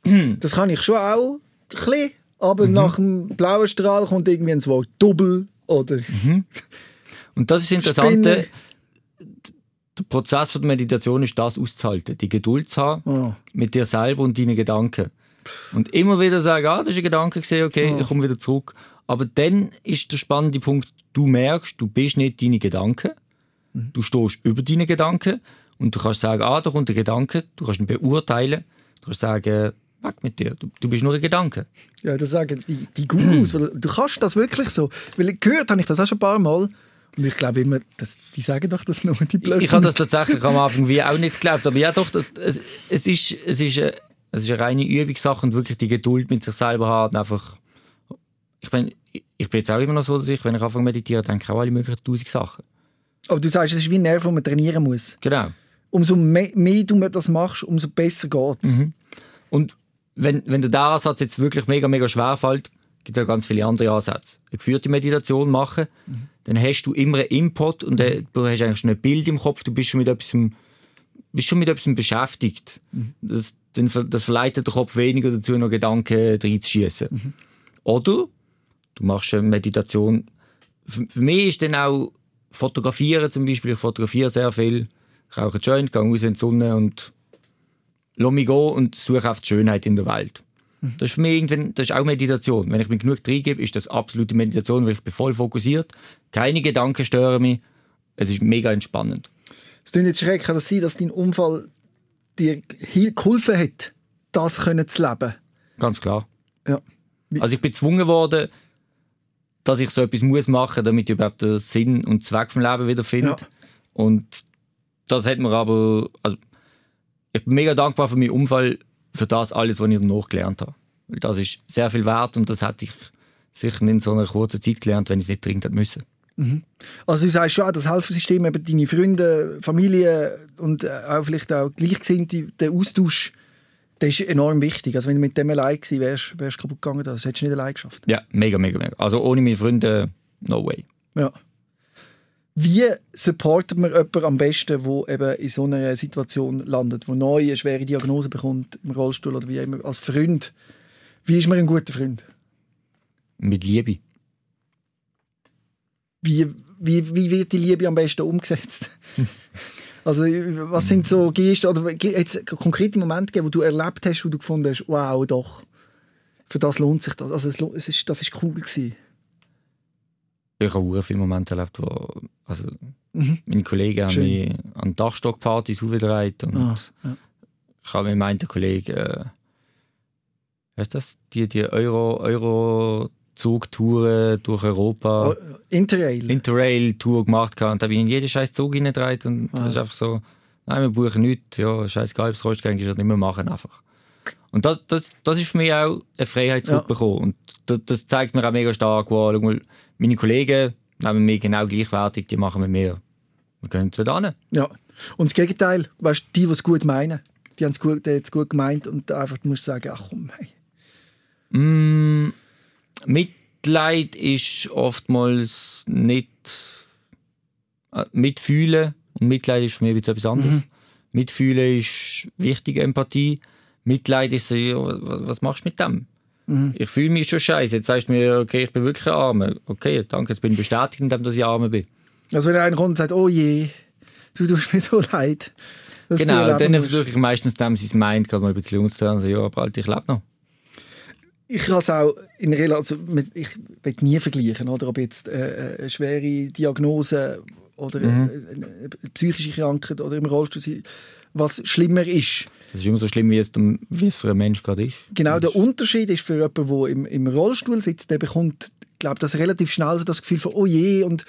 an. [clears throat] Das kann ich schon auch ein bisschen, aber Mhm. nach dem blauen Strahl kommt irgendwie ein Wort Double oder Mhm. [laughs] Und das ist das Interessante. Spinne. Der Prozess von der Meditation ist das auszuhalten, die Geduld zu haben Oh. mit dir selber und deinen Gedanken. Und immer wieder sagen, ah, das ist ein Gedanke gesehen, okay, ich komme wieder zurück. Aber dann ist der spannende Punkt, du merkst, du bist nicht deine Gedanken, du stehst über deine Gedanken und du kannst sagen, ah, da kommt ein Gedanke, du kannst ihn beurteilen, du kannst sagen, weg mit dir, du, du bist nur ein Gedanke. Ja, das sagen die, die Gurus. [clears throat] du kannst das wirklich so. Weil gehört habe ich das auch schon ein paar Mal. Und ich glaube immer, das, die sagen doch das nur, die blöffen. ich habe das tatsächlich am Anfang wie auch nicht geglaubt, aber ja doch, es, es, ist, es, ist eine, es ist eine reine Übungssache und wirklich die Geduld mit sich selber haben einfach, ich bin, ich bin jetzt auch immer noch so, dass ich, wenn ich anfange zu meditieren, denke ich auch alle möglichen tausend Sachen. Aber du sagst, es ist wie ein Nerv, den man trainieren muss. Genau. Umso mehr, mehr du das machst, umso besser geht es. Mhm. Und wenn, wenn dir der Ansatz jetzt wirklich mega, mega schwer fällt, gibt es ja ganz viele andere Ansätze. Eine geführte Meditation machen, dann hast du immer einen Input und äh, du hast eigentlich schon ein Bild im Kopf, du bist schon mit etwas, bist schon mit etwas beschäftigt. Das, dann, das verleitet den Kopf weniger dazu, noch Gedanken reinzuschießen. Oder du machst eine Meditation. Für, für mich ist dann auch Fotografieren zum Beispiel, ich fotografiere sehr viel, ich rauche einen Joint, gehe raus in die Sonne und lass mich gehen und suche auf die Schönheit in der Welt. Das ist für mich irgendwann, das ist auch Meditation. Wenn ich mir genug reingebe, ist das absolute Meditation, weil ich bin voll fokussiert. Keine Gedanken stören mich. Es ist mega entspannend. Es klingt jetzt schrecklich, kann das sein, dass dein Unfall dir geholfen hat, das können zu leben? Ganz klar. Ja. Also ich bin gezwungen worden, dass ich so etwas muss machen, damit ich überhaupt den Sinn und Zweck vom Leben wieder finde. Ja. Und das hat mir aber, also ich bin mega dankbar für meinen Unfall, für das alles, was ich danach gelernt habe. Weil das ist sehr viel wert und das hätte ich sicher nicht in so einer kurzen Zeit gelernt, wenn ich es nicht dringend hätte müssen. Also du sagst schon, das Helfersystem, eben deine Freunde, Familie und äh, auch vielleicht auch Gleichgesinnte, der Austausch, Das ist enorm wichtig. Also wenn du mit dem allein gewesen wärst, wärst du kaputt gegangen. Das hättest du nicht allein geschafft. Ja, mega, mega, mega. Also ohne meine Freunde, no way. Ja. Wie supportet man jemanden am besten, der eben in so einer Situation landet, der neu eine schwere Diagnose bekommt, im Rollstuhl oder wie immer, als Freund? Wie ist man ein guter Freund? Mit Liebe. Wie, wie, wie wird die Liebe am besten umgesetzt? [laughs] also was sind so Gesten oder jetzt konkrete Momente gegeben, wo du erlebt hast, wo du gefunden hast, wow, doch, für das lohnt sich das. Also es, es ist, das ist cool gewesen. Ich habe viele Momente erlebt, wo also Mhm. meine Kollegen haben mich an Dachstockpartys aufgedreht und Ah, ja. ich habe mit meinen Kollegen, äh, was ist das? Die, die Euro, Euro-Zugtouren durch Europa, Oh, Interrail. Interrail-Tour gemacht und da bin ich in jeden scheiß Zug hineingedreht und Ah. das ist einfach so, nein, wir buchen nichts, ja, scheißegal, ob es kostet, eigentlich das nicht mehr machen einfach. Und das, das, das ist für mich auch eine Freiheit Ja. zurückbekommen. Und das, das zeigt mir auch mega stark, wow, schau mal, meine Kollegen nehmen mich genau gleichwertig, die machen mit mir. Wir gehen da hin. Ja. Und das Gegenteil, weißt, die, die es gut meinen, die haben es gut, die gut gemeint und einfach du musst sagen, ach komm, hey. Mm, Mitleid ist oftmals nicht äh, mitfühlen und Mitleid ist für mich etwas anderes. Mitfühlen ist wichtige Empathie. Mitleid ist so, was machst du mit dem? Ich fühle mich schon scheiße. Jetzt sagst du mir, okay, ich bin wirklich ein Armer. Okay, danke, jetzt bin ich bestätigt, indem dass ich Armer bin. Also wenn einer kommt und sagt, oh je, du tust mir so leid. Genau, dann versuche ich meistens dem sein Mind gerade mal ein bisschen umzuhören und so, ja, aber Alter, ich lebe noch. Ich kann es auch in Rela also ich will nie vergleichen, oder ob jetzt äh, eine schwere Diagnose oder Mhm. eine, eine psychische Krankheit oder im Rollstuhl sein, was schlimmer ist. Das ist immer so schlimm, wie es, dem, wie es für einen Mensch gerade ist. Genau, der Unterschied ist für jemanden, der im, im Rollstuhl sitzt, der bekommt, glaube das relativ schnell so das Gefühl von «Oh je» und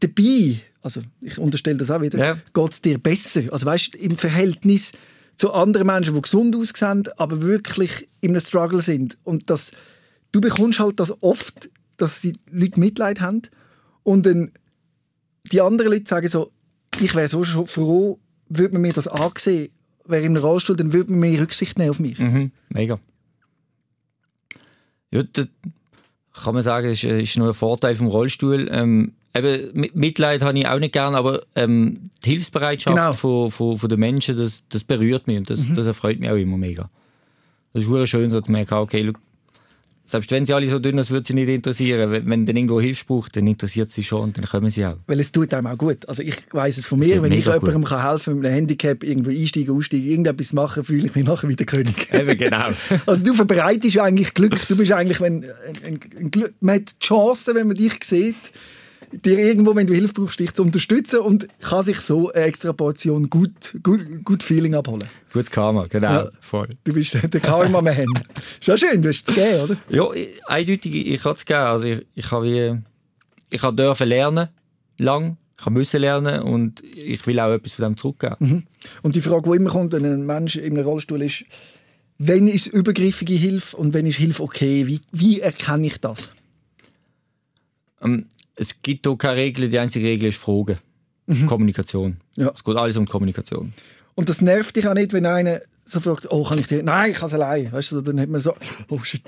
dabei, also ich unterstelle das auch wieder, Ja. geht es dir besser. Also weißt im Verhältnis zu anderen Menschen, die gesund aussehen, aber wirklich in einem Struggle sind. Und das, du bekommst halt das oft, dass die Leute Mitleid haben und dann die anderen Leute sagen so, ich wäre so schon froh, würde man mir das ansehen, wäre im Rollstuhl, dann würde man mehr Rücksicht nehmen auf mich. Mhm, mega. Ja, das kann man sagen, ist, ist nur ein Vorteil vom Rollstuhl. Ähm, eben, Mi- Mitleid habe ich auch nicht gern, aber ähm, die Hilfsbereitschaft Genau. von, von, von den Menschen, das, das berührt mich und das, das erfreut mich auch immer mega. Das ist schön, so zu merken, okay, selbst wenn sie alle so dünn sind, würde sie nicht interessieren. Wenn, wenn dann irgendwo Hilfe braucht, dann interessiert sie schon und dann kommen sie auch. Weil es tut einem auch gut. Also ich weiß es von mir, wenn ich jemandem kann helfen mit einem Handicap, irgendwo einsteigen, aussteigen, irgendetwas machen, fühle ich mich nachher wie der König. [laughs] Eben, genau. [laughs] Also du verbreitest eigentlich Glück. Du bist eigentlich, wenn ein, ein, ein Glück, man hat die Chance, wenn man dich sieht, dir irgendwo, wenn du Hilfe brauchst, dich zu unterstützen und kann sich so eine extra Portion gut, gut, gut Feeling abholen. Gutes Karma, genau. Ja. Voll. Du bist der Karma-Man. ist ja schön, du hast es gegeben, oder? Ja, ich- eindeutig, ich, kann es geben. Also ich, ich habe wie, ich habe dürfen lernen, lang, ich habe müssen lernen und ich will auch etwas von dem zurückgeben. Und die Frage, die immer kommt, wenn ein Mensch in einem Rollstuhl ist, wenn ist übergriffige Hilfe und wenn ist Hilfe okay? Wie, wie erkenne ich das? Ähm, es gibt hier keine Regel, die einzige Regel ist Fragen. Kommunikation. Ja. Es geht alles um Kommunikation. Und das nervt dich auch nicht, wenn einer so fragt, oh, kann ich dir? Nein, ich kann es allein. Weißt du, dann hat man so, oh shit,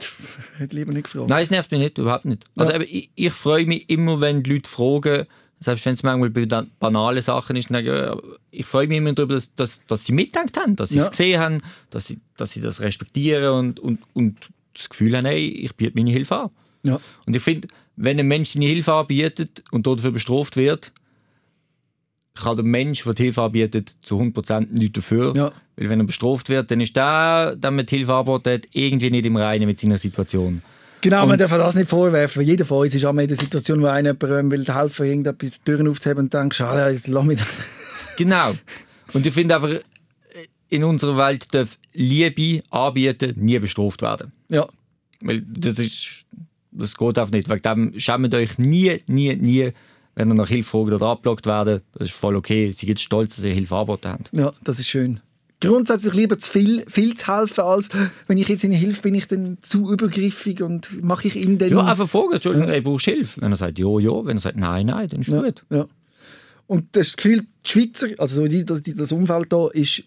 ich [laughs] hätte lieber nicht gefragt. Nein, es nervt mich nicht, überhaupt nicht. Also Ja. eben, ich, ich freue mich immer, wenn die Leute fragen, selbst wenn es manchmal banalen Sachen ist, dann, ich freue mich immer darüber, dass, dass, dass sie mitgedacht haben, dass sie Ja. es gesehen haben, dass sie, dass sie das respektieren und, und, und das Gefühl haben, hey, ich biete meine Hilfe an. Ja. Und ich finde, wenn ein Mensch seine Hilfe anbietet und dafür bestraft wird, kann der Mensch, der die Hilfe anbietet, zu 100% nichts dafür. Ja. Weil wenn er bestraft wird, dann ist der, der mit Hilfe hat, irgendwie nicht im Reinen mit seiner Situation. Genau, man Und- darf das nicht vorwerfen. Jeder von uns ist auch mal in der Situation, wo einer jemandem will helfen, irgendetwas die Türen aufzuheben und denkt, ah, jetzt lass mich. [laughs] Genau. Und ich finde einfach, in unserer Welt darf Liebe anbieten nie bestraft werden. Ja, Weil das ist, das geht einfach nicht. Wegen dem schämt euch nie, nie, nie, wenn ihr nach Hilfe fragt oder abblockt werden. Das ist voll okay. Sie sind stolz, dass ihr Hilfe angeboten habt. ja, das ist schön. Grundsätzlich lieber zu viel, viel zu helfen, als wenn ich jetzt in Hilfe bin, ich dann zu übergriffig und mache ich ihn dann... Ja, einfach fragen, Entschuldigung, hey, brauchst du Hilfe? Wenn er sagt, ja, ja. Wenn er sagt, nein, nein, dann ist gut. Ja. Und das Gefühl, die Schweizer, also das, die, das Umfeld da ist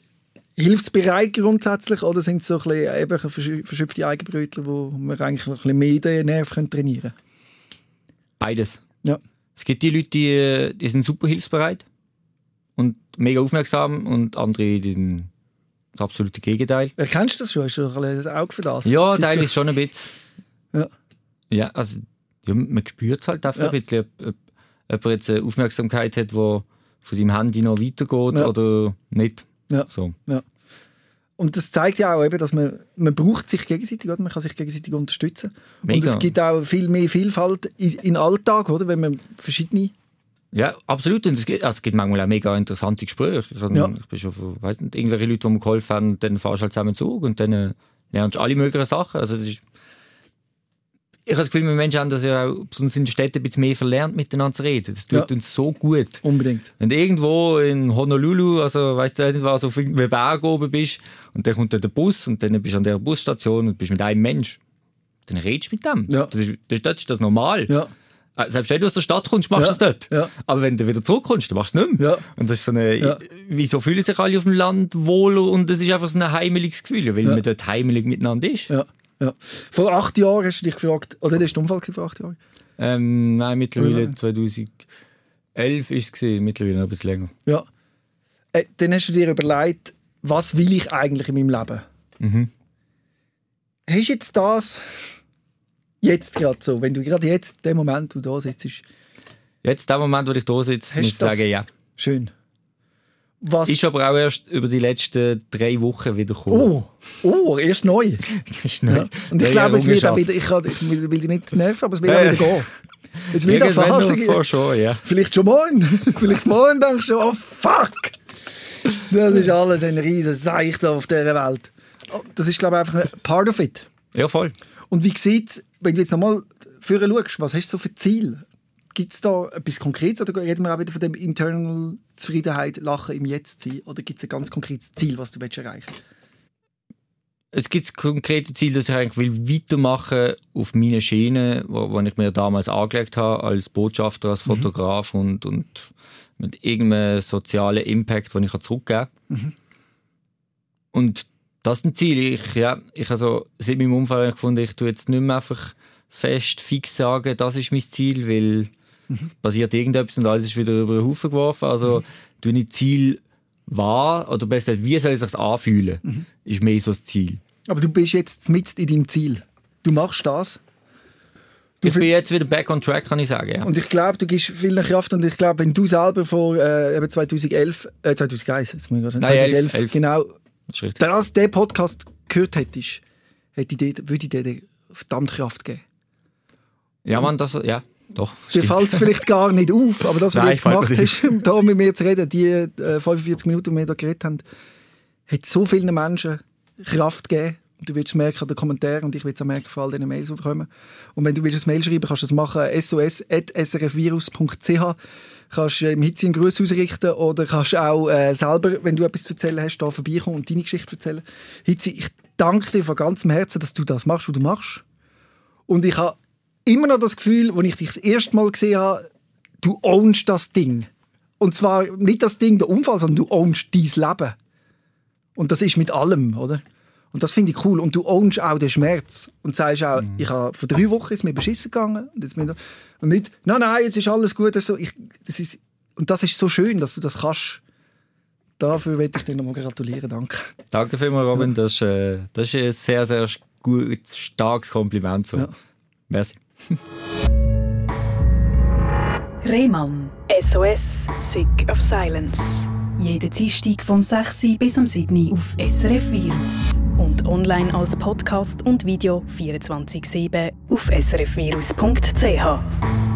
hilfsbereit grundsätzlich oder sind es so ein bisschen eben verschü- verschöpfte Eigenbrötler, wo man eigentlich noch ein bisschen mehr den Nerv trainieren können? Beides. Ja. Es gibt die Leute, die, äh, die sind super hilfsbereit und mega aufmerksam und andere, die sind das absolute Gegenteil. Erkennst du das schon? Hast du ein ein Auge für das? Ja, Gibt's teilweise schon ein bisschen. Ja. Ja, also ja, man spürt es halt einfach Ja. ein bisschen, ob, ob, ob er jetzt eine Aufmerksamkeit hat, die von seinem Handy noch weitergeht Ja. oder nicht. Ja. So. Und das zeigt ja auch eben, dass man, man braucht sich gegenseitig, oder? man kann sich gegenseitig unterstützen. Und Mega. es gibt auch viel mehr Vielfalt den Alltag, oder? wenn man verschiedene... Ja, absolut. Und es gibt, also es gibt manchmal auch mega interessante Gespräche. Ich, Ja. ich bin schon von, weiss nicht, irgendwelche Leute, die mir geholfen haben, dann fahrst du halt zusammen Zug und dann äh, lernst du alle möglichen Sachen. Also das ist, ich habe das Gefühl, wir Menschen haben das ja auch, besonders in den Städten, ein bisschen mehr verlernt, miteinander zu reden. Das tut Ja. uns so gut. Unbedingt. Wenn du irgendwo in Honolulu, also weißt du nicht was, auf irgendeinem Berg oben bist und dann kommt dann der Bus und dann bist du an der Busstation und bist mit einem Mensch, dann redest du mit dem. Ja. Das, ist, das, das ist das normal. Ja. Äh, Selbst wenn du aus der Stadt kommst, machst du Ja. es dort. Ja. Aber wenn du wieder zurückkommst, dann machst du es nicht mehr. Ja. Und das ist so eine, Ja. wieso fühlen sich alle auf dem Land wohler und es ist einfach so ein heimeliges Gefühl, weil man dort heimelig miteinander ist. Ja. Ja. Vor acht Jahren hast du dich gefragt, oder das war der Unfall vor acht Jahren? Ähm, nein, mittlerweile Ja. 2011 ist es gewesen, mittlerweile noch ein bisschen länger. Ja. Äh, dann hast du dir überlegt, was will ich eigentlich in meinem Leben? Mhm. Hast du jetzt das jetzt gerade so, wenn du gerade jetzt, den Moment, wo du da sitzt, Jetzt, der Moment, wo ich da sitze, muss ich sagen, ja. schön. Was? Ist aber auch erst über die letzten drei Wochen wieder gekommen. oh, oh, erst neu. [laughs] Schnell. Ja. Und ich glaube, es wird auch wieder, ich, kann, ich will dich nicht nerven, aber es wird Ja, auch wieder gehen. Es wird Irgendwann Phase schon, ja. Vielleicht schon morgen. [laughs] Vielleicht morgen denkst du, oh fuck. Das ist alles ein riesen Seich da auf dieser Welt. Oh, Das ist, glaube ich, einfach ein part of it. Ja, voll. Und wie sieht wenn du jetzt nochmal vorher schaust, was hast du so für Ziel? Gibt es da etwas Konkretes oder reden wir auch wieder von dem internal Zufriedenheit, Lachen im Jetzt sein? Oder gibt es ein ganz konkretes Ziel, was du willst erreichen Es gibt konkrete Ziele, dass ich eigentlich will weitermachen auf meine Schiene, wo, wo ich mir damals angelegt habe, als Botschafter, als Fotograf und, und mit irgendeinem sozialen Impact, den ich zurückgeben kann. Und das ist ein Ziel. Ich, ja, ich also seit meinem Unfall habe ich gefunden, ich tue jetzt nicht mehr einfach fest, fix sagen, das ist mein Ziel, weil passiert irgendetwas und alles ist wieder über den Haufen geworfen. Also du nicht Ziel wahr, oder besser gesagt, wie soll es sich anfühlen, ist mehr so das Ziel. Aber du bist jetzt mit in deinem Ziel. Du machst das. Du Ich bin jetzt wieder back on track, kann ich sagen. Ja. Und ich glaube, du gibst viel Kraft und ich glaube, wenn du selber vor äh, eben 2011, äh, 2001, jetzt muss ich sagen, Nein, 2011, 11, 11. genau, Das ist richtig. das, den Podcast gehört hättest, hätte ich dir, würde ich dir verdammt Kraft geben. Ja, Mann, das, ja, doch. Dir fällt es vielleicht gar nicht auf, aber das, was du Nein, jetzt fällt mir gemacht hast, um [laughs] da mit mir zu reden, die äh, 45 Minuten, die wir da geredet haben, hat so vielen Menschen Kraft gegeben. Und du wirst merken an den Kommentaren und ich will es auch merken, vor all diesen Mails, die kommen. Und wenn du willst ein Mail schreiben kannst du das machen, sos.srfvirus.ch kannst äh, im Hitze einen Gruß ausrichten oder kannst auch äh, selber, wenn du etwas zu erzählen hast, da vorbeikommen und deine Geschichte erzählen. Hitze, ich danke dir von ganzem Herzen, dass du das machst, was du machst. Und ich habe immer noch das Gefühl, als ich dich das erste Mal gesehen habe, du ownst das Ding. Und zwar nicht das Ding, der Unfall, sondern du ownst dein Leben. Und das ist mit allem, oder? Und das finde ich cool. Und du ownst auch den Schmerz. Und sagst auch, ich habe vor drei Wochen ist mir beschissen gegangen. Und, jetzt ich, und nicht, nein, nein, jetzt ist alles gut. Also ich, das ist, und das ist so schön, dass du das kannst. Dafür möchte ich dir nochmal gratulieren. Danke. Danke vielmals, Robin. Das ist, äh, das ist ein sehr, sehr gut, starkes Kompliment. So. Ja. Merci. [laughs] Rehmann. SOS, Sick of Silence. Jeden Dienstag vom 6. bis am 7. auf SRF Virus. Und online als Podcast und Video 24-7 auf srfvirus.ch.